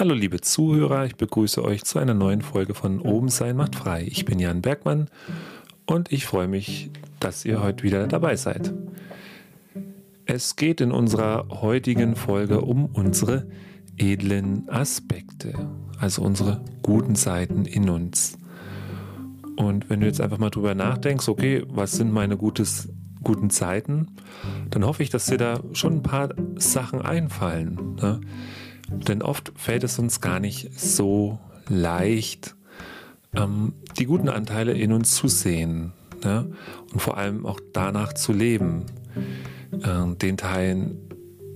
Hallo liebe Zuhörer, ich begrüße euch zu einer neuen Folge von Oben sein macht frei. Ich bin Jan Bergmann und ich freue mich, dass ihr heute wieder dabei seid. Es geht in unserer heutigen Folge um unsere edlen Aspekte, also unsere guten Seiten in uns. Und wenn du jetzt einfach mal drüber nachdenkst, okay, was sind meine gutes, guten Zeiten, dann hoffe ich, dass dir da schon ein paar Sachen einfallen. Ne? Denn oft fällt es uns gar nicht so leicht, ähm, die guten Anteile in uns zu sehen ne? und vor allem auch danach zu leben, äh, den Teilen,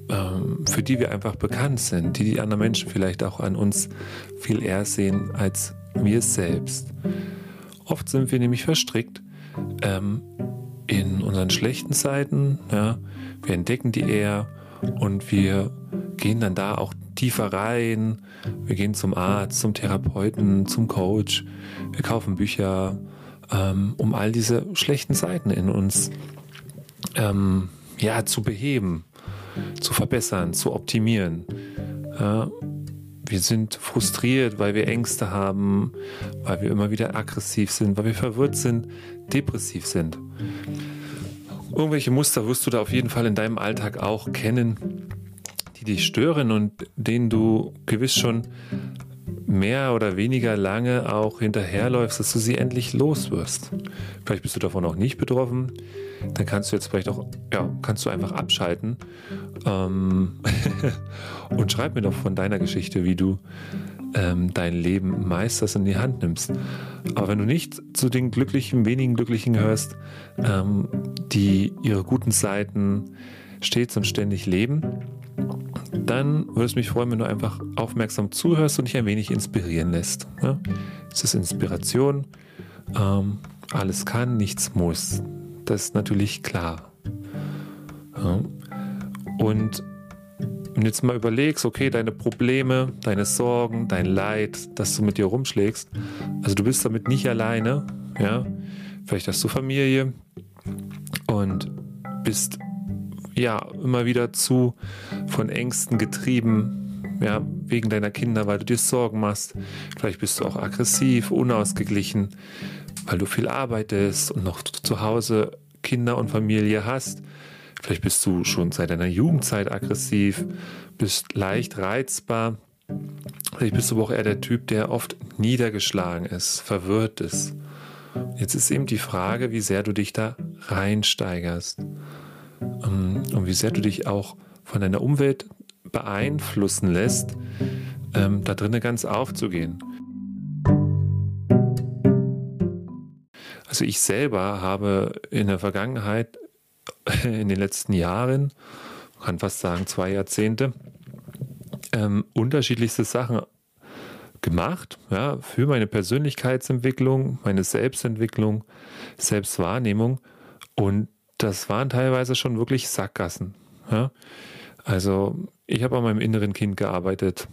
äh, für die wir einfach bekannt sind, die die anderen Menschen vielleicht auch an uns viel eher sehen als wir selbst. Oft sind wir nämlich verstrickt ähm, in unseren schlechten Seiten. Ja? Wir entdecken die eher und wir gehen dann da auch tiefer rein. Wir gehen zum Arzt, zum Therapeuten, zum Coach. Wir kaufen Bücher, ähm, um all diese schlechten Seiten in uns ähm, ja, zu beheben, zu verbessern, zu optimieren. Ja, wir sind frustriert, weil wir Ängste haben, weil wir immer wieder aggressiv sind, weil wir verwirrt sind, depressiv sind. Irgendwelche Muster wirst du da auf jeden Fall in deinem Alltag auch kennen, die dich stören und denen du gewiss schon mehr oder weniger lange auch hinterherläufst, dass du sie endlich los wirst. Vielleicht bist du davon auch nicht betroffen. Dann kannst du jetzt vielleicht auch, ja, kannst du einfach abschalten ähm und schreib mir doch von deiner Geschichte, wie du ähm, dein Leben meisterst in die Hand nimmst. Aber wenn du nicht zu den glücklichen, wenigen Glücklichen gehörst, ähm, die ihre guten Seiten stets und ständig leben, dann würde es mich freuen, wenn du einfach aufmerksam zuhörst und dich ein wenig inspirieren lässt. Ja? Es ist Inspiration. Ähm, alles kann, nichts muss. Das ist natürlich klar. Ja? Und wenn du jetzt mal überlegst, okay, deine Probleme, deine Sorgen, dein Leid, das du mit dir rumschlägst, also du bist damit nicht alleine, ja. Vielleicht hast du Familie und bist ja immer wieder zu von Ängsten getrieben, ja, wegen deiner Kinder, weil du dir Sorgen machst. Vielleicht bist du auch aggressiv, unausgeglichen, weil du viel arbeitest und noch zu Hause Kinder und Familie hast. Vielleicht bist du schon seit deiner Jugendzeit aggressiv, bist leicht reizbar. Vielleicht bist du aber auch eher der Typ, der oft niedergeschlagen ist, verwirrt ist. Jetzt ist eben die Frage, wie sehr du dich da reinsteigerst. Ähm, und wie sehr du dich auch von deiner Umwelt beeinflussen lässt, ähm, da drinnen ganz aufzugehen. Also ich selber habe in der Vergangenheit, in den letzten Jahren, kann fast sagen zwei Jahrzehnte, ähm, unterschiedlichste Sachen gemacht, ja, für meine Persönlichkeitsentwicklung, meine Selbstentwicklung, Selbstwahrnehmung. Und das waren teilweise schon wirklich Sackgassen. Ja? Also ich habe an meinem inneren Kind gearbeitet.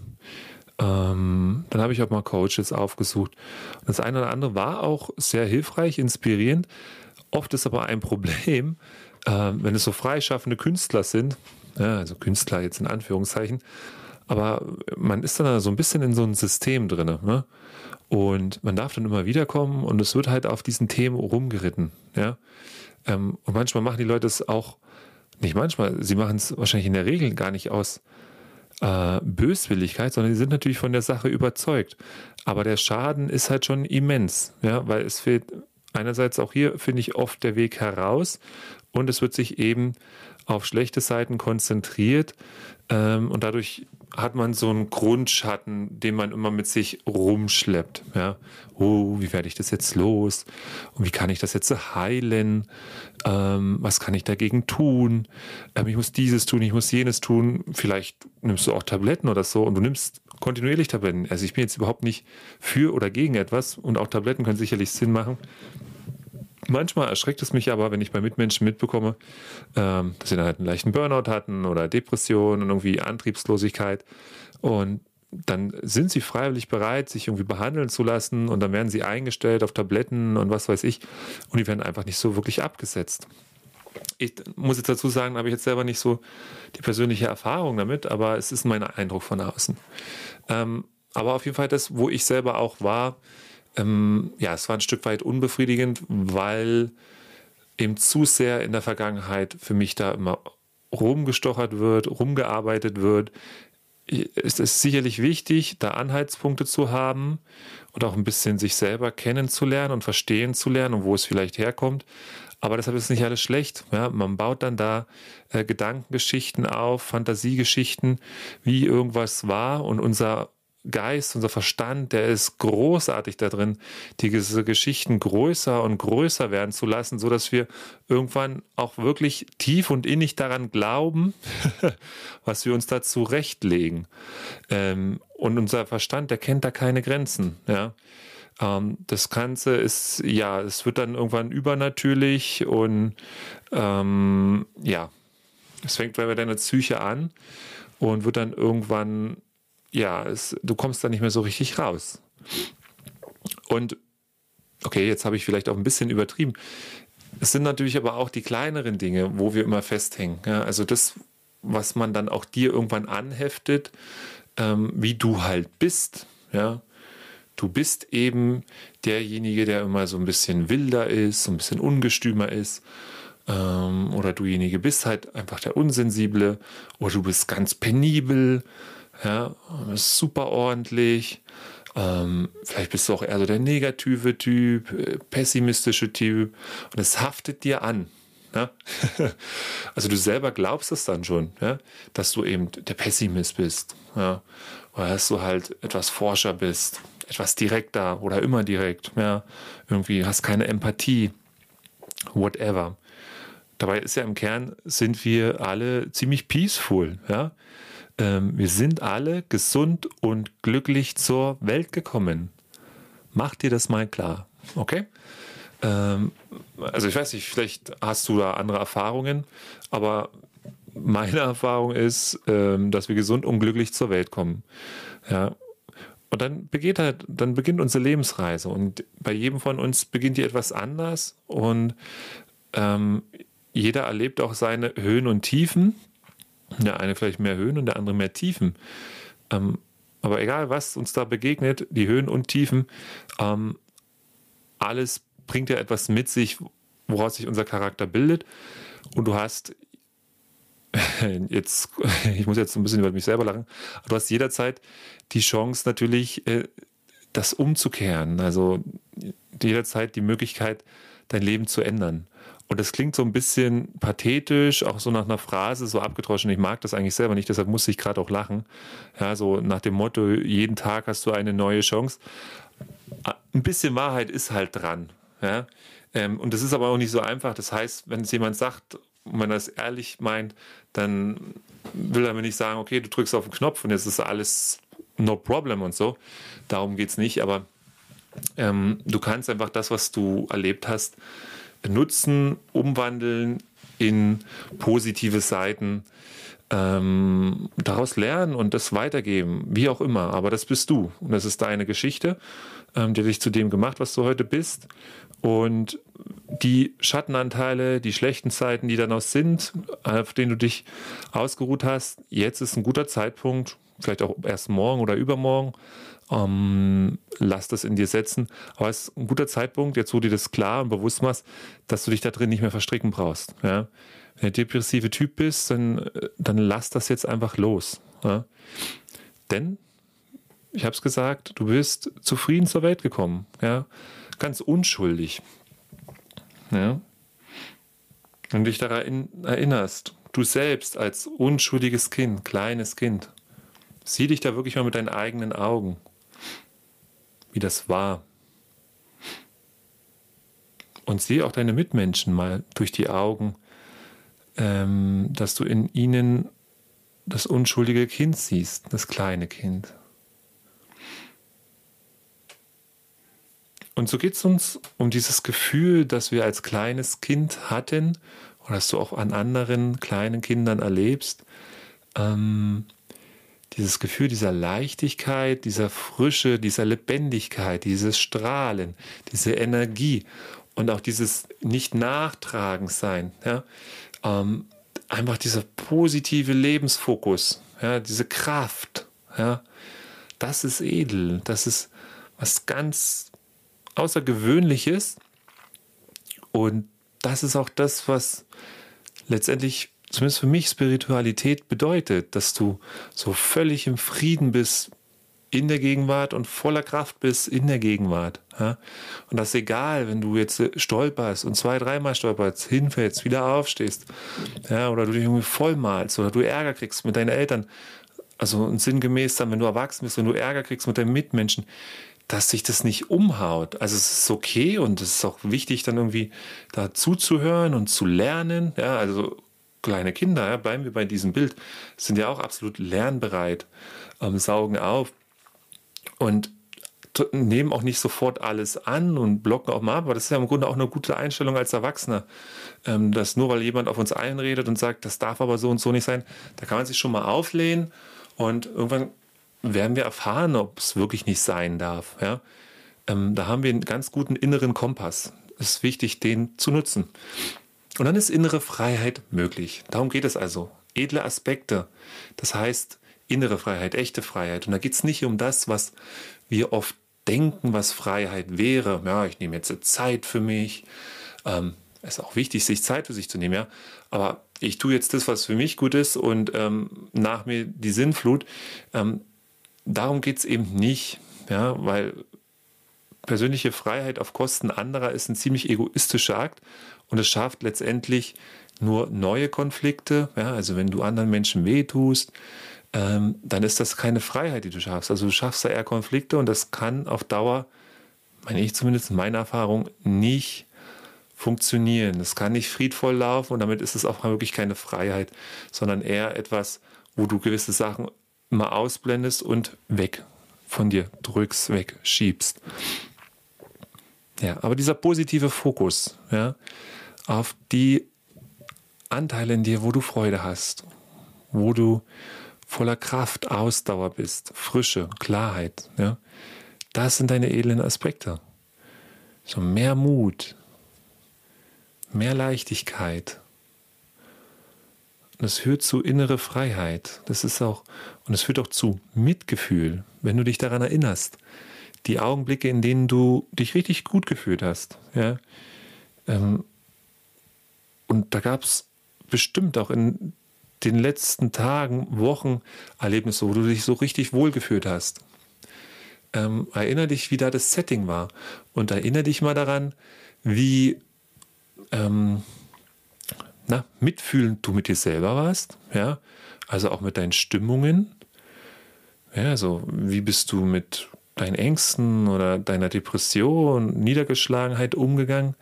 Ähm, dann habe ich auch mal Coaches aufgesucht. Und das eine oder andere war auch sehr hilfreich, inspirierend. Oft ist aber ein Problem, äh, wenn es so freischaffende Künstler sind, ja, also Künstler jetzt in Anführungszeichen, aber man ist dann so ein bisschen in so einem System drin. Ne? Und man darf dann immer wiederkommen und es wird halt auf diesen Themen rumgeritten. Ja? Ähm, und manchmal machen die Leute es auch, nicht manchmal, sie machen es wahrscheinlich in der Regel gar nicht aus äh, Böswilligkeit, sondern sie sind natürlich von der Sache überzeugt. Aber der Schaden ist halt schon immens, ja, weil es fehlt einerseits auch hier, finde ich, oft der Weg heraus und es wird sich eben auf schlechte Seiten konzentriert ähm, und dadurch hat man so einen Grundschatten, den man immer mit sich rumschleppt. Ja? Oh, wie werde ich das jetzt los? Und wie kann ich das jetzt heilen? Ähm, was kann ich dagegen tun? Ähm, ich muss dieses tun, ich muss jenes tun. Vielleicht nimmst du auch Tabletten oder so und du nimmst kontinuierlich Tabletten. Also ich bin jetzt überhaupt nicht für oder gegen etwas und auch Tabletten können sicherlich Sinn machen. Manchmal erschreckt es mich aber, wenn ich bei Mitmenschen mitbekomme, ähm, dass sie dann halt einen leichten Burnout hatten oder Depression und irgendwie Antriebslosigkeit. Und dann sind sie freiwillig bereit, sich irgendwie behandeln zu lassen und dann werden sie eingestellt auf Tabletten und was weiß ich und die werden einfach nicht so wirklich abgesetzt. ich muss jetzt dazu sagen, habe ich jetzt selber nicht so die persönliche Erfahrung damit, aber es ist mein Eindruck von außen. Ähm, aber auf jeden Fall das, wo ich selber auch war, ähm, ja, es war ein Stück weit unbefriedigend, weil eben zu sehr in der Vergangenheit für mich da immer rumgestochert wird, rumgearbeitet wird. Es ist sicherlich wichtig, da Anhaltspunkte zu haben und auch ein bisschen sich selber kennenzulernen und verstehen zu lernen und wo es vielleicht herkommt. Aber deshalb ist nicht alles schlecht. Ja, man baut dann da äh, Gedankengeschichten auf, Fantasiegeschichten, wie irgendwas war und unser Geist, unser Verstand, der ist großartig da drin, diese Geschichten größer und größer werden zu lassen, so dass wir irgendwann auch wirklich tief und innig daran glauben, was wir uns da zurechtlegen. Ähm, und unser Verstand, der kennt da keine Grenzen. Ähm, das Ganze ist, ja, es wird dann irgendwann übernatürlich und ähm, ja, es fängt bei deiner Psyche an und wird dann irgendwann ja, es, du kommst da nicht mehr so richtig raus. Und okay, jetzt habe ich vielleicht auch ein bisschen übertrieben. Es sind natürlich aber auch die kleineren Dinge, wo wir immer festhängen. Ja, also das, was man dann auch dir irgendwann anheftet, ähm, wie du halt bist. Ja, du bist eben derjenige, der immer so ein bisschen wilder ist, so ein bisschen ungestümer ist. Ähm, oder dujenige bist halt einfach der Unsensible. Oder du bist ganz penibel. Ja, super ordentlich. Ähm, vielleicht bist du auch eher so der negative Typ, äh, pessimistische Typ und es haftet dir an. Ja? also du selber glaubst es dann schon, ja? dass du eben der Pessimist bist. Ja? Oder dass du halt etwas Forscher bist, etwas direkter oder immer direkt. Ja? Irgendwie hast keine Empathie, whatever. Dabei ist ja im Kern, sind wir alle ziemlich peaceful. Ja? Ähm, wir sind alle gesund und glücklich zur Welt gekommen. Mach dir das mal klar, okay? Ähm, also ich weiß nicht, vielleicht hast du da andere Erfahrungen, aber meine Erfahrung ist, ähm, dass wir gesund und glücklich zur Welt kommen. Ja. Und dann beginnt halt, dann beginnt unsere Lebensreise und bei jedem von uns beginnt die etwas anders und ähm, jeder erlebt auch seine Höhen und Tiefen der eine vielleicht mehr Höhen und der andere mehr Tiefen. Ähm, aber egal, was uns da begegnet, die Höhen und Tiefen, ähm, alles bringt ja etwas mit sich, woraus sich unser Charakter bildet. Und du hast jetzt, ich muss jetzt ein bisschen über mich selber lachen, du hast jederzeit die Chance natürlich, äh, das umzukehren. Also jederzeit die Möglichkeit, dein Leben zu ändern. Und das klingt so ein bisschen pathetisch, auch so nach einer Phrase, so abgedroschen. Ich mag das eigentlich selber nicht, deshalb muss ich gerade auch lachen. Ja, so nach dem Motto, jeden Tag hast du eine neue Chance. Ein bisschen Wahrheit ist halt dran. Ja? Ähm, und das ist aber auch nicht so einfach. Das heißt, wenn es jemand sagt und man das ehrlich meint, dann will er mir nicht sagen, okay, du drückst auf den Knopf und jetzt ist alles no problem und so. Darum geht es nicht, aber ähm, du kannst einfach das, was du erlebt hast, nutzen, umwandeln in positive Seiten, ähm, daraus lernen und das weitergeben, wie auch immer. Aber das bist du und das ist deine Geschichte, ähm, die dich zu dem gemacht, was du heute bist. Und die Schattenanteile, die schlechten Zeiten, die dann auch sind, auf denen du dich ausgeruht hast, jetzt ist ein guter Zeitpunkt, vielleicht auch erst morgen oder übermorgen, ähm, lass das in dir setzen. Aber es ist ein guter Zeitpunkt, jetzt wo du dir das klar und bewusst machst, dass du dich da drin nicht mehr verstricken brauchst. Ja? Wenn du depressive Typ bist, dann, dann lass das jetzt einfach los. Ja? Denn, ich habe es gesagt, du bist zufrieden zur Welt gekommen. Ja? Ganz unschuldig. Ja? Wenn du dich daran erinnerst, du selbst als unschuldiges Kind, kleines Kind, sieh dich da wirklich mal mit deinen eigenen Augen wie das war. Und sieh auch deine Mitmenschen mal durch die Augen, ähm, dass du in ihnen das unschuldige Kind siehst, das kleine Kind. Und so geht es uns um dieses Gefühl, das wir als kleines Kind hatten oder das du auch an anderen kleinen Kindern erlebst. Ähm, dieses Gefühl dieser Leichtigkeit, dieser Frische, dieser Lebendigkeit, dieses Strahlen, diese Energie und auch dieses nicht nachtragend sein. Ja? ähm, einfach dieser positive Lebensfokus, ja, diese Kraft, ja, das ist edel, das ist was ganz Außergewöhnliches und das ist auch das, was letztendlich zumindest für mich Spiritualität bedeutet, dass du so völlig im Frieden bist in der Gegenwart und voller Kraft bist in der Gegenwart. Ja? Und das ist egal, wenn du jetzt stolperst und zwei, dreimal stolperst, hinfällst, wieder aufstehst, ja, oder du dich irgendwie vollmalst oder du Ärger kriegst mit deinen Eltern. Also sinngemäß dann, wenn du erwachsen bist, wenn du Ärger kriegst mit deinen Mitmenschen, dass sich das nicht umhaut. Also es ist okay und es ist auch wichtig, dann irgendwie da zuzuhören und zu lernen. Ja, also kleine Kinder, ja, bleiben wir bei diesem Bild, sind ja auch absolut lernbereit, ähm, saugen auf und nehmen auch nicht sofort alles an und blocken auch mal ab. Aber das ist ja im Grunde auch eine gute Einstellung als Erwachsener, ähm, dass nur weil jemand auf uns einredet und sagt, das darf aber so und so nicht sein, da kann man sich schon mal auflehnen und irgendwann werden wir erfahren, ob es wirklich nicht sein darf. Ja? Ähm, da haben wir einen ganz guten inneren Kompass. Es ist wichtig, den zu nutzen. Und dann ist innere Freiheit möglich. Darum geht es also. Edle Aspekte. Das heißt, innere Freiheit, echte Freiheit. Und da geht es nicht um das, was wir oft denken, was Freiheit wäre. Ja, ich nehme jetzt Zeit für mich. Ähm, es ist auch wichtig, sich Zeit für sich zu nehmen, ja. Aber ich tue jetzt das, was für mich gut ist und ähm, nach mir die Sinnflut. Ähm, darum geht es eben nicht, ja, weil persönliche Freiheit auf Kosten anderer ist ein ziemlich egoistischer Akt und es schafft letztendlich nur neue Konflikte. Ja, also wenn du anderen Menschen wehtust, ähm, dann ist das keine Freiheit, die du schaffst. Also du schaffst da eher Konflikte und das kann auf Dauer, meine ich zumindest in meiner Erfahrung, nicht funktionieren. Das kann nicht friedvoll laufen und damit ist es auch wirklich keine Freiheit, sondern eher etwas, wo du gewisse Sachen mal ausblendest und weg von dir drückst, wegschiebst. Ja, aber dieser positive Fokus ja, auf die Anteile in dir, wo du Freude hast, wo du voller Kraft, Ausdauer bist, Frische, Klarheit, ja, das sind deine edlen Aspekte. So mehr Mut, mehr Leichtigkeit, es führt zu innere Freiheit. Das ist auch, und es führt auch zu Mitgefühl, wenn du dich daran erinnerst. Die Augenblicke, in denen du dich richtig gut gefühlt hast. Ja? Ähm, und da gab es bestimmt auch in den letzten Tagen, Wochen Erlebnisse, wo du dich so richtig wohlgefühlt hast. Ähm, erinnere dich, wie da das Setting war. Und erinnere dich mal daran, wie ähm, na, mitfühlend du mit dir selber warst, ja, also auch mit deinen Stimmungen, ja, also wie bist du mit deinen Ängsten oder deiner Depression, Niedergeschlagenheit umgegangen?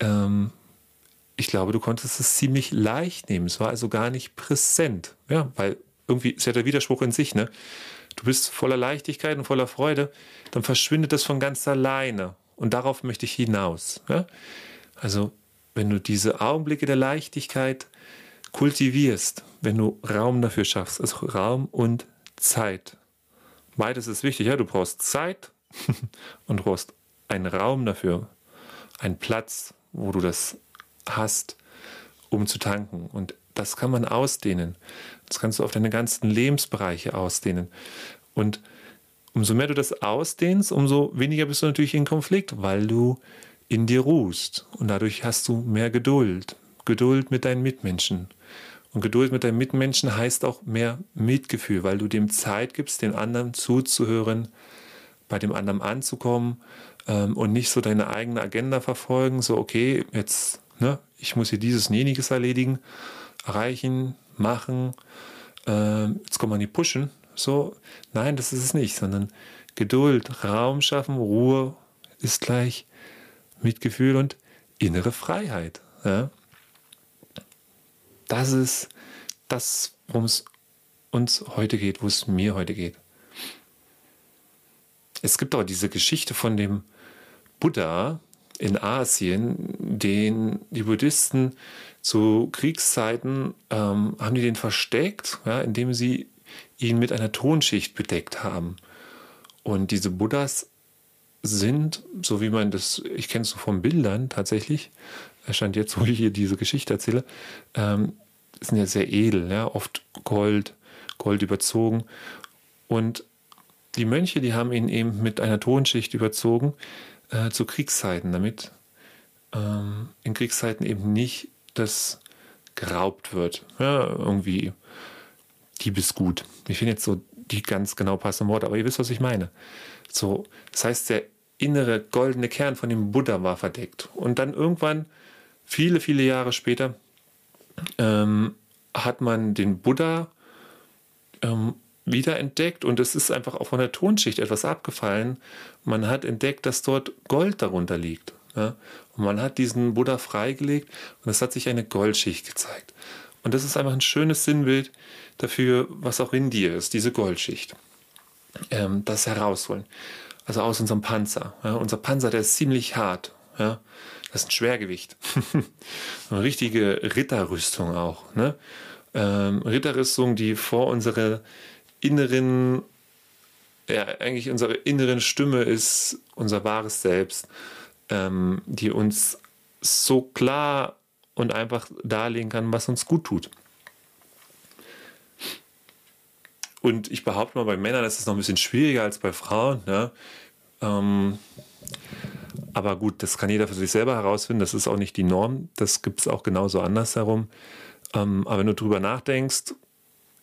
Ähm, ich glaube, du konntest es ziemlich leicht nehmen. Es war also gar nicht präsent, ja, weil irgendwie ist ja der Widerspruch in sich, ne? Du bist voller Leichtigkeit und voller Freude, dann verschwindet das von ganz alleine. Und darauf möchte ich hinaus. Ja? Also wenn du diese Augenblicke der Leichtigkeit kultivierst, wenn du Raum dafür schaffst, also Raum und Zeit. Beides ist wichtig, ja, du brauchst Zeit und du brauchst einen Raum dafür, einen Platz, wo du das hast, um zu tanken. Und das kann man ausdehnen. Das kannst du auf deine ganzen Lebensbereiche ausdehnen. Und umso mehr du das ausdehnst, umso weniger bist du natürlich in Konflikt, weil du in dir ruhst. Und dadurch hast du mehr Geduld. Geduld mit deinen Mitmenschen. Und Geduld mit deinen Mitmenschen heißt auch mehr Mitgefühl, weil du dem Zeit gibst, den anderen zuzuhören, bei dem anderen anzukommen ähm, und nicht so deine eigene Agenda verfolgen, so okay, jetzt, ne, ich muss hier dieses und jeniges erledigen, erreichen, machen, ähm, jetzt kommt man die pushen, so, nein, das ist es nicht, sondern Geduld, Raum schaffen, Ruhe ist gleich Mitgefühl und innere Freiheit. Ja? Das ist das, worum es uns heute geht, wo es mir heute geht. Es gibt auch diese Geschichte von dem Buddha in Asien, den die Buddhisten zu Kriegszeiten ähm, haben die den versteckt, ja, indem sie ihn mit einer Tonschicht bedeckt haben. Und diese Buddhas sind, so wie man das, ich kenne es so von Bildern tatsächlich, erscheint jetzt, wo ich hier diese Geschichte erzähle, ähm, sind ja sehr edel, ja, oft Gold, Gold überzogen. Und die Mönche, die haben ihn eben mit einer Tonschicht überzogen äh, zu Kriegszeiten, damit ähm, in Kriegszeiten eben nicht das geraubt wird. Ja, irgendwie Diebesgut. Ich finde jetzt so die ganz genau passenden Worte, aber ihr wisst, was ich meine. So, das heißt, der innere goldene Kern von dem Buddha war verdeckt. Und dann irgendwann, viele, viele Jahre später, ähm, hat man den Buddha ähm, wiederentdeckt und es ist einfach auch von der Tonschicht etwas abgefallen. Man hat entdeckt, dass dort Gold darunter liegt. Ja? Und man hat diesen Buddha freigelegt und es hat sich eine Goldschicht gezeigt. Und das ist einfach ein schönes Sinnbild dafür, was auch in dir ist, diese Goldschicht. Ähm, das herausholen. Also aus unserem Panzer. Ja? Unser Panzer, der ist ziemlich hart. Ja? Das ist ein Schwergewicht. Eine richtige Ritterrüstung auch. Ne? Ähm, Ritterrüstung, die vor unserer inneren, ja, eigentlich unsere inneren Stimme ist, unser wahres Selbst, ähm, die uns so klar und einfach darlegen kann, was uns gut tut. Und ich behaupte mal, bei Männern ist es noch ein bisschen schwieriger als bei Frauen. Ja? Ähm, aber gut, das kann jeder für sich selber herausfinden. Das ist auch nicht die Norm. Das gibt es auch genauso andersherum. Ähm, aber wenn du drüber nachdenkst,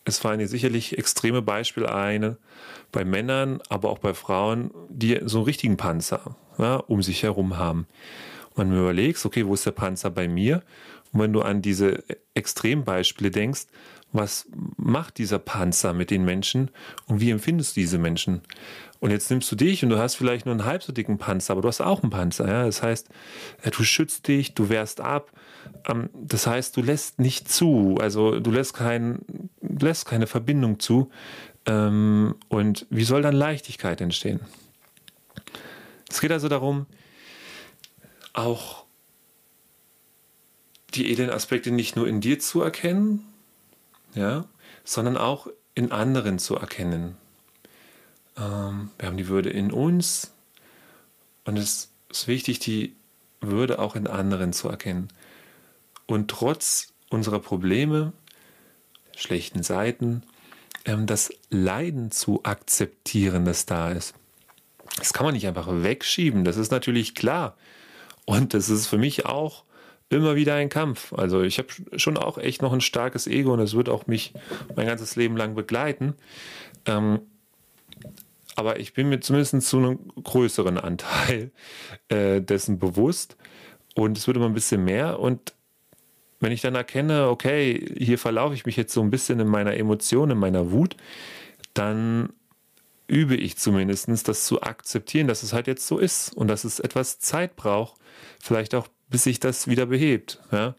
es fallen dir sicherlich extreme Beispiele ein, bei Männern, aber auch bei Frauen, die so einen richtigen Panzer ja, um sich herum haben. Und wenn du überlegst, okay, wo ist der Panzer bei mir? Und wenn du an diese Extrembeispiele denkst, was macht dieser Panzer mit den Menschen und wie empfindest du diese Menschen? Und jetzt nimmst du dich und du hast vielleicht nur einen halb so dicken Panzer, aber du hast auch einen Panzer. Ja? Das heißt, äh, du schützt dich, du wehrst ab. Ähm, das heißt, du lässt nicht zu, also du lässt, kein, lässt keine Verbindung zu. Ähm, und wie soll dann Leichtigkeit entstehen? Es geht also darum, auch die edlen Aspekte nicht nur in dir zu erkennen, ja, sondern auch in anderen zu erkennen. Ähm, wir haben die Würde in uns und es ist wichtig, die Würde auch in anderen zu erkennen. Und trotz unserer Probleme, schlechten Seiten, ähm, das Leiden zu akzeptieren, das da ist. Das kann man nicht einfach wegschieben, das ist natürlich klar. Und das ist für mich auch immer wieder ein Kampf. Also ich habe schon auch echt noch ein starkes Ego und es wird auch mich mein ganzes Leben lang begleiten. Ähm, aber ich bin mir zumindest zu einem größeren Anteil äh, dessen bewusst und es wird immer ein bisschen mehr und wenn ich dann erkenne, okay, hier verlaufe ich mich jetzt so ein bisschen in meiner Emotion, in meiner Wut, dann übe ich zumindest das zu akzeptieren, dass es halt jetzt so ist und dass es etwas Zeit braucht, vielleicht auch bis sich das wieder behebt. Ja?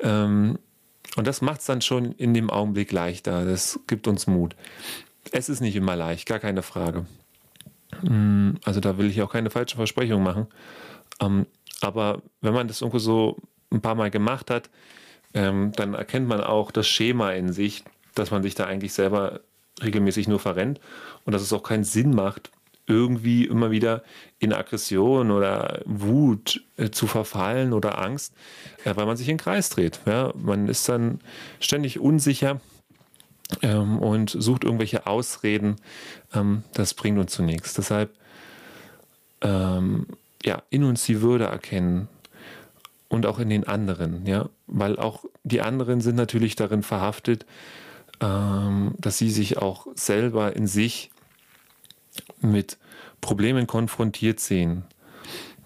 Ähm, und das macht es dann schon in dem Augenblick leichter. Das gibt uns Mut. Es ist nicht immer leicht, gar keine Frage. Mm, also da will ich auch keine falschen Versprechungen machen. Ähm, aber wenn man das irgendwo so ein paar Mal gemacht hat, ähm, dann erkennt man auch das Schema in sich, dass man sich da eigentlich selber regelmäßig nur verrennt und dass es auch keinen Sinn macht, irgendwie immer wieder in Aggression oder Wut äh, zu verfallen oder Angst, äh, weil man sich in den Kreis dreht. Ja? Man ist dann ständig unsicher ähm, und sucht irgendwelche Ausreden. Ähm, das bringt uns zu nichts. Deshalb ähm, ja, in uns die Würde erkennen und auch in den anderen, ja, weil auch die anderen sind natürlich darin verhaftet, ähm, dass sie sich auch selber in sich mit Problemen konfrontiert sehen.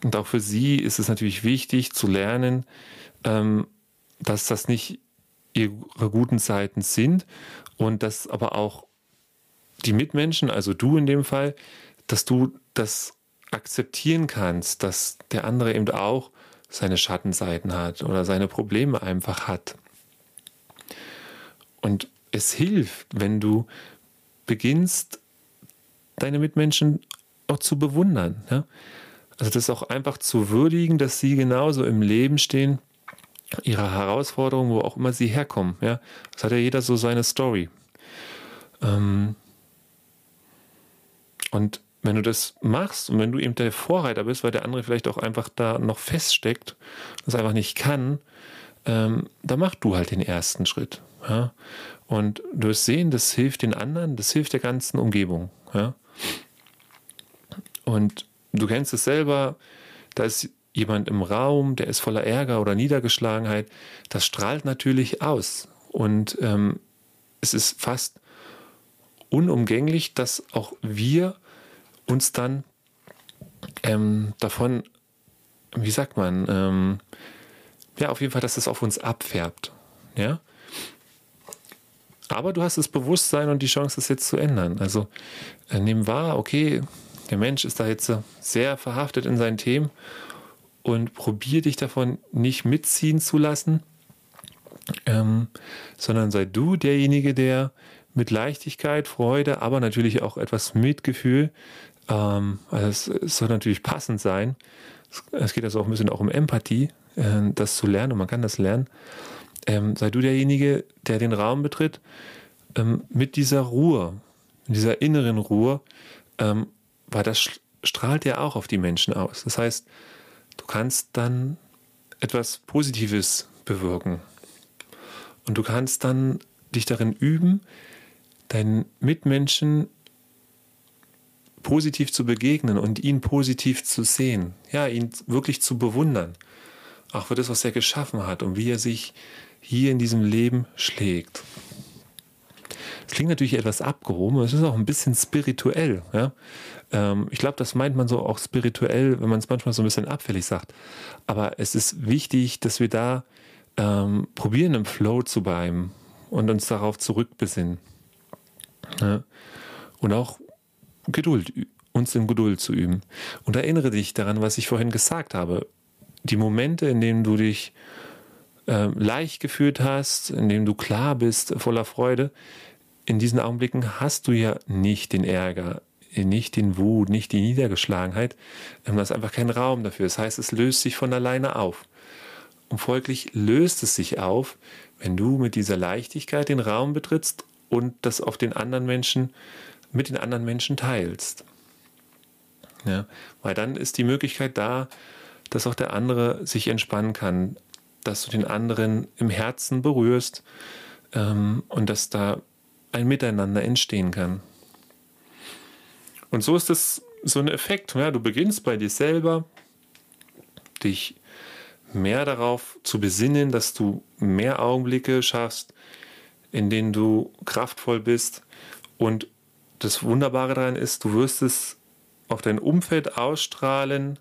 Und auch für sie ist es natürlich wichtig zu lernen, ähm, dass das nicht ihre guten Seiten sind und dass aber auch die Mitmenschen, also du in dem Fall, dass du das akzeptieren kannst, dass der andere eben auch seine Schattenseiten hat oder seine Probleme einfach hat. Und es hilft, wenn du beginnst, deine Mitmenschen auch zu bewundern. Ja? Also das auch einfach zu würdigen, dass sie genauso im Leben stehen, ihre Herausforderungen, wo auch immer sie herkommen. Ja? Das hat ja jeder so seine Story. Ähm und wenn du das machst und wenn du eben der Vorreiter bist, weil der andere vielleicht auch einfach da noch feststeckt, das einfach nicht kann, ähm, dann mach du halt den ersten Schritt. Ja? Und du wirst sehen, das hilft den anderen, das hilft der ganzen Umgebung. Ja? Und du kennst es selber, da ist jemand im Raum, der ist voller Ärger oder Niedergeschlagenheit, das strahlt natürlich aus. Und ähm, es ist fast unumgänglich, dass auch wir uns dann ähm, davon, wie sagt man, ähm, ja, auf jeden Fall, dass es auf uns abfärbt. Ja. Aber du hast das Bewusstsein und die Chance, das jetzt zu ändern. Also äh, nimm wahr, okay, der Mensch ist da jetzt sehr verhaftet in seinen Themen und probier dich davon nicht mitziehen zu lassen, ähm, sondern sei du derjenige, der mit Leichtigkeit, Freude, aber natürlich auch etwas Mitgefühl, ähm, also es, soll natürlich passend sein. Es, es, geht also auch ein bisschen auch um Empathie, äh, das zu lernen und man kann das lernen. Ähm, sei du derjenige, der den Raum betritt, ähm, mit dieser Ruhe, mit dieser inneren Ruhe, ähm, weil das strahlt ja auch auf die Menschen aus. Das heißt, du kannst dann etwas Positives bewirken. Und du kannst dann dich darin üben, deinen Mitmenschen positiv zu begegnen und ihn positiv zu sehen. Ja, ihn wirklich zu bewundern. Auch für das, was er geschaffen hat und wie er sich hier in diesem Leben schlägt. Es klingt natürlich etwas abgehoben, es ist auch ein bisschen spirituell. Ja? Ähm, ich glaube, das meint man so auch spirituell, wenn man es manchmal so ein bisschen abfällig sagt. Aber es ist wichtig, dass wir da ähm, probieren, im Flow zu bleiben und uns darauf zurückbesinnen. Ja? Und auch Geduld, uns in Geduld zu üben. Und erinnere dich daran, was ich vorhin gesagt habe. Die Momente, in denen du dich äh, leicht gefühlt hast, in denen du klar bist, voller Freude, in diesen Augenblicken hast du ja nicht den Ärger, nicht den Wut, nicht die Niedergeschlagenheit. Ähm, da ist einfach kein Raum dafür. Das heißt, es löst sich von alleine auf. Und folglich löst es sich auf, wenn du mit dieser Leichtigkeit den Raum betrittst und das auf den anderen Menschen, mit den anderen Menschen teilst. Ja, weil dann ist die Möglichkeit da, dass auch der andere sich entspannen kann, dass du den anderen im Herzen berührst ähm, und dass da ein Miteinander entstehen kann. Und so ist es so ein Effekt. Ja, du beginnst bei dir selber, dich mehr darauf zu besinnen, dass du mehr Augenblicke schaffst, in denen du kraftvoll bist. Und das Wunderbare daran ist, du wirst es auf dein Umfeld ausstrahlen.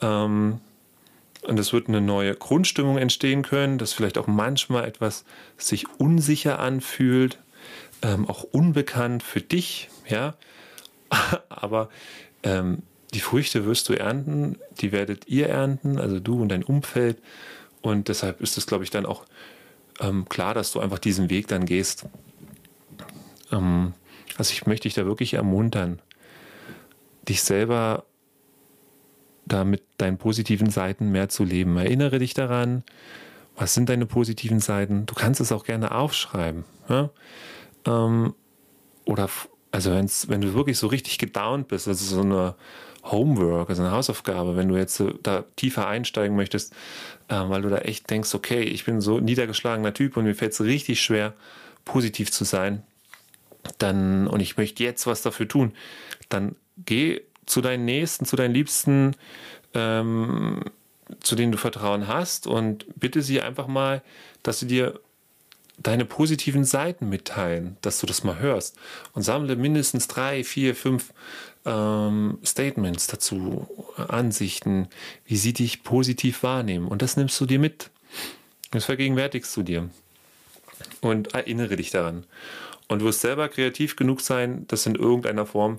Ähm, und es wird eine neue Grundstimmung entstehen können, dass vielleicht auch manchmal etwas sich unsicher anfühlt, ähm, auch unbekannt für dich, ja. Aber ähm, die Früchte wirst du ernten, die werdet ihr ernten, also du und dein Umfeld. Und deshalb ist es, glaube ich, dann auch ähm, klar, dass du einfach diesen Weg dann gehst. Ähm, also ich möchte dich da wirklich ermuntern, dich selber da mit deinen positiven Seiten mehr zu leben. Erinnere dich daran, was sind deine positiven Seiten. Du kannst es auch gerne aufschreiben. Ja? Ähm, oder also wenn du wirklich so richtig gedownt bist, also so eine Homework, also eine Hausaufgabe, wenn du jetzt da tiefer einsteigen möchtest, äh, weil du da echt denkst, okay, ich bin so niedergeschlagener Typ und mir fällt es richtig schwer, positiv zu sein, dann, und ich möchte jetzt was dafür tun, dann geh zu deinen Nächsten, zu deinen Liebsten, ähm, zu denen du Vertrauen hast und bitte sie einfach mal, dass du dir deine positiven Seiten mitteilen, dass du das mal hörst und sammle mindestens drei, vier, fünf ähm, Statements dazu, Ansichten, wie sie dich positiv wahrnehmen. Und das nimmst du dir mit. Das vergegenwärtigst du dir. Und erinnere dich daran. Und du wirst selber kreativ genug sein, das in irgendeiner Form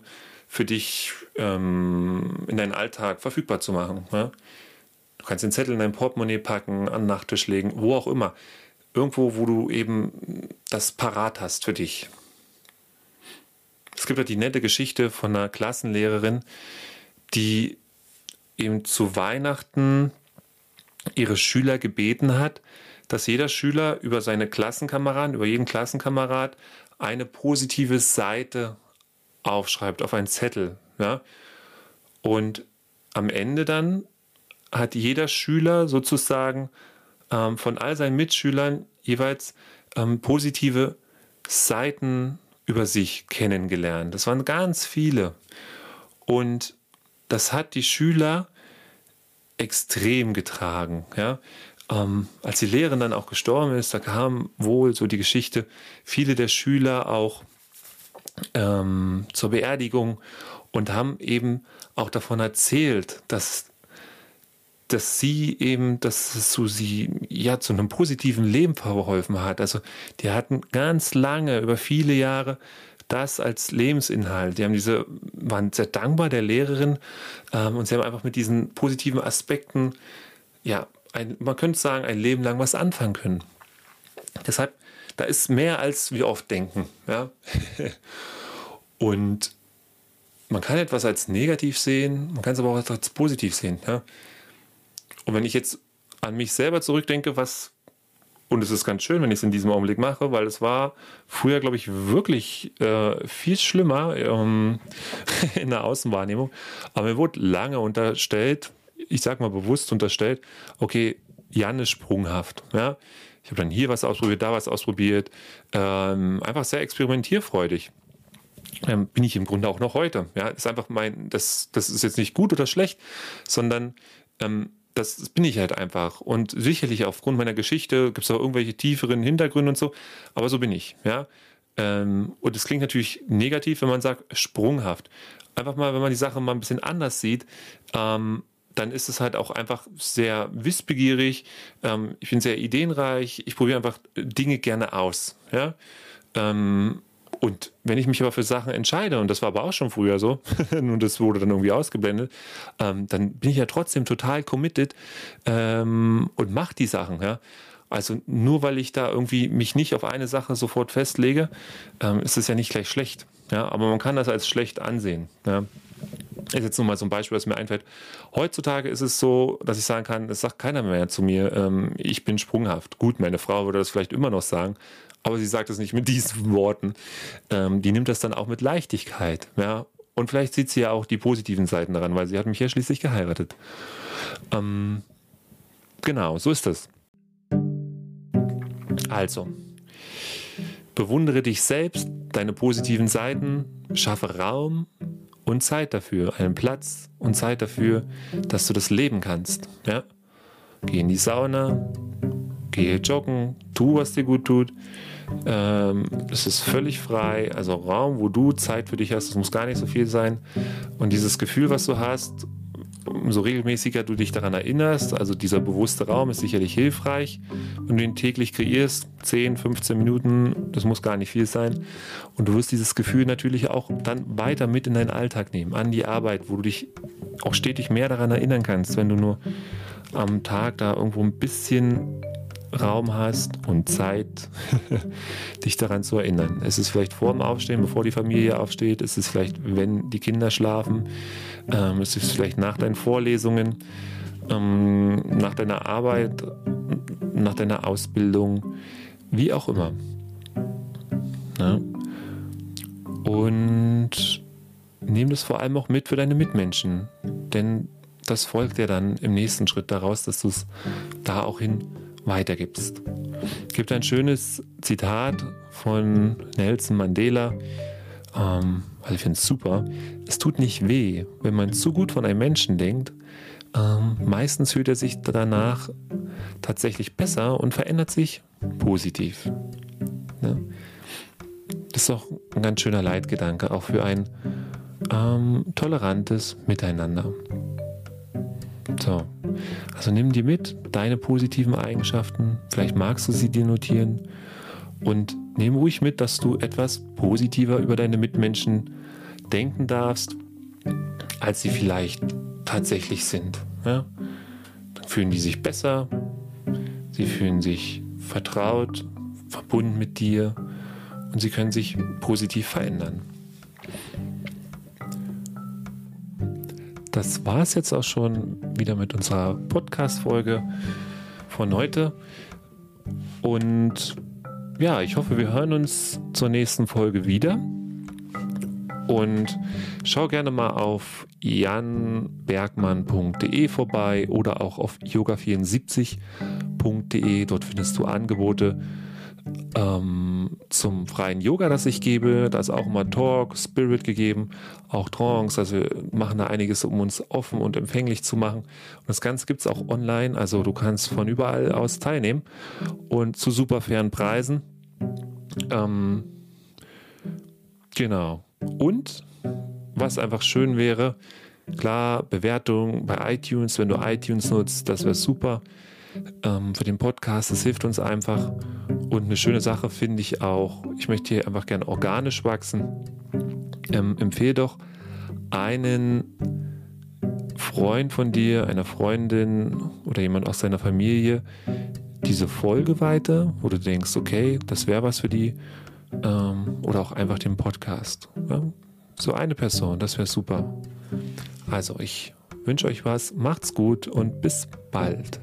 für dich ähm, in deinen Alltag verfügbar zu machen. Ja? Du kannst den Zettel in dein Portemonnaie packen, an den Nachttisch legen, wo auch immer irgendwo, wo du eben das parat hast für dich. Es gibt ja die nette Geschichte von einer Klassenlehrerin, die eben zu Weihnachten ihre Schüler gebeten hat, dass jeder Schüler über seine Klassenkameraden, über jeden Klassenkamerad eine positive Seite aufschreibt auf einen Zettel. Ja? Und am Ende dann hat jeder Schüler sozusagen ähm, von all seinen Mitschülern jeweils ähm, positive Seiten über sich kennengelernt. Das waren ganz viele. Und das hat die Schüler extrem getragen. Ja? Ähm, als die Lehrerin dann auch gestorben ist, da kam wohl so die Geschichte, viele der Schüler auch ähm, zur Beerdigung und haben eben auch davon erzählt, dass dass sie eben, dass es sie ja zu einem positiven Leben verholfen hat. Also die hatten ganz lange, über viele Jahre das als Lebensinhalt. Die haben diese, waren sehr dankbar der Lehrerin ähm, und sie haben einfach mit diesen positiven Aspekten, ja, ein, man könnte sagen, ein Leben lang was anfangen können. Deshalb, da ist mehr als wir oft denken. Ja? und man kann etwas als negativ sehen, man kann es aber auch als positiv sehen. Ja? Und wenn ich jetzt an mich selber zurückdenke, was, und es ist ganz schön, wenn ich es in diesem Augenblick mache, weil es war früher, glaube ich, wirklich äh, viel schlimmer ähm, in der Außenwahrnehmung. Aber mir wurde lange unterstellt, ich sage mal bewusst unterstellt, okay, Jan ist sprunghaft. Ja? Ich habe dann hier was ausprobiert, da was ausprobiert. Ähm, einfach sehr experimentierfreudig. Ähm, bin ich im Grunde auch noch heute. Ja, ist einfach mein, das, das ist jetzt nicht gut oder schlecht, sondern ähm, das, bin ich halt einfach. Und sicherlich aufgrund meiner Geschichte gibt es auch irgendwelche tieferen Hintergründe und so, aber so bin ich, ja. Ähm, und es klingt natürlich negativ, wenn man sagt, sprunghaft. Einfach mal, wenn man die Sache mal ein bisschen anders sieht, ähm, dann ist es halt auch einfach sehr wissbegierig. Ähm, ich bin sehr ideenreich. Ich probiere einfach Dinge gerne aus. Ja? Ähm, und wenn ich mich aber für Sachen entscheide, und das war aber auch schon früher so, und das wurde dann irgendwie ausgeblendet, ähm, dann bin ich ja trotzdem total committed ähm, und mache die Sachen. Ja? Also nur weil ich da irgendwie mich nicht auf eine Sache sofort festlege, ähm, ist es ja nicht gleich schlecht. Ja? Aber man kann das als schlecht ansehen. Ja? Ist jetzt nur mal so ein Beispiel, was mir einfällt. Heutzutage ist es so, dass ich sagen kann, es sagt keiner mehr zu mir, ähm, ich bin sprunghaft. Gut, meine Frau würde das vielleicht immer noch sagen, aber sie sagt es nicht mit diesen Worten. Ähm, die nimmt das dann auch mit Leichtigkeit. Ja? Und vielleicht sieht sie ja auch die positiven Seiten daran, weil sie hat mich ja schließlich geheiratet. Ähm, genau, so ist es. Also, bewundere dich selbst, deine positiven Seiten, schaffe Raum und Zeit dafür, einen Platz und Zeit dafür, dass du das leben kannst. Ja? Geh in die Sauna, gehe joggen, tu, was dir gut tut. Ähm, es ist völlig frei, also Raum, wo du Zeit für dich hast, es muss gar nicht so viel sein. Und dieses Gefühl, was du hast, umso regelmäßiger du dich daran erinnerst, also dieser bewusste Raum ist sicherlich hilfreich, wenn du ihn täglich kreierst, 10, 15 Minuten, das muss gar nicht viel sein. Und du wirst dieses Gefühl natürlich auch dann weiter mit in deinen Alltag nehmen, an die Arbeit, wo du dich auch stetig mehr daran erinnern kannst, wenn du nur am Tag da irgendwo ein bisschen Raum hast und Zeit, dich daran zu erinnern. Es ist vielleicht vor dem Aufstehen, bevor die Familie aufsteht. Es ist vielleicht, wenn die Kinder schlafen. Ähm, es ist vielleicht nach deinen Vorlesungen, ähm, nach deiner Arbeit, nach deiner Ausbildung, wie auch immer. Ja? Und nimm das vor allem auch mit für deine Mitmenschen. Denn das folgt ja dann im nächsten Schritt daraus, dass du es da auch hin weitergibst. Es gibt ein schönes Zitat von Nelson Mandela, ähm, weil ich finde es super. Es tut nicht weh, wenn man zu gut von einem Menschen denkt. Ähm, meistens fühlt er sich danach tatsächlich besser und verändert sich positiv. Ne? Das ist auch ein ganz schöner Leitgedanke, auch für ein ähm, tolerantes Miteinander. So, also nimm die mit, deine positiven Eigenschaften, vielleicht magst du sie dir notieren und nimm ruhig mit, dass du etwas positiver über deine Mitmenschen denken darfst, als sie vielleicht tatsächlich sind. Ja? Dann fühlen die sich besser, sie fühlen sich vertraut, verbunden mit dir und sie können sich positiv verändern. Das war es jetzt auch schon wieder mit unserer Podcast-Folge von heute. Und ja, ich hoffe, wir hören uns zur nächsten Folge wieder. Und schau gerne mal auf janbergmann.de vorbei oder auch auf yoga74.de. Dort findest du Angebote ähm, zum freien Yoga, das ich gebe. Da ist auch immer Talk, Spirit gegeben, auch Trance. Also wir machen da einiges, um uns offen und empfänglich zu machen. Und das Ganze gibt es auch online. Also du kannst von überall aus teilnehmen und zu super fairen Preisen. Ähm, genau. Und was einfach schön wäre, klar, Bewertung bei iTunes, wenn du iTunes nutzt, das wäre super ähm, für den Podcast. Das hilft uns einfach. Und eine schöne Sache finde ich auch, ich möchte hier einfach gerne organisch wachsen. Ähm, empfehle doch einen Freund von dir, einer Freundin oder jemand aus deiner Familie diese Folge weiter, wo du denkst, okay, das wäre was für die. Ähm, oder auch einfach den Podcast. Ja? So eine Person, das wäre super. Also ich wünsche euch was, macht's gut und bis bald.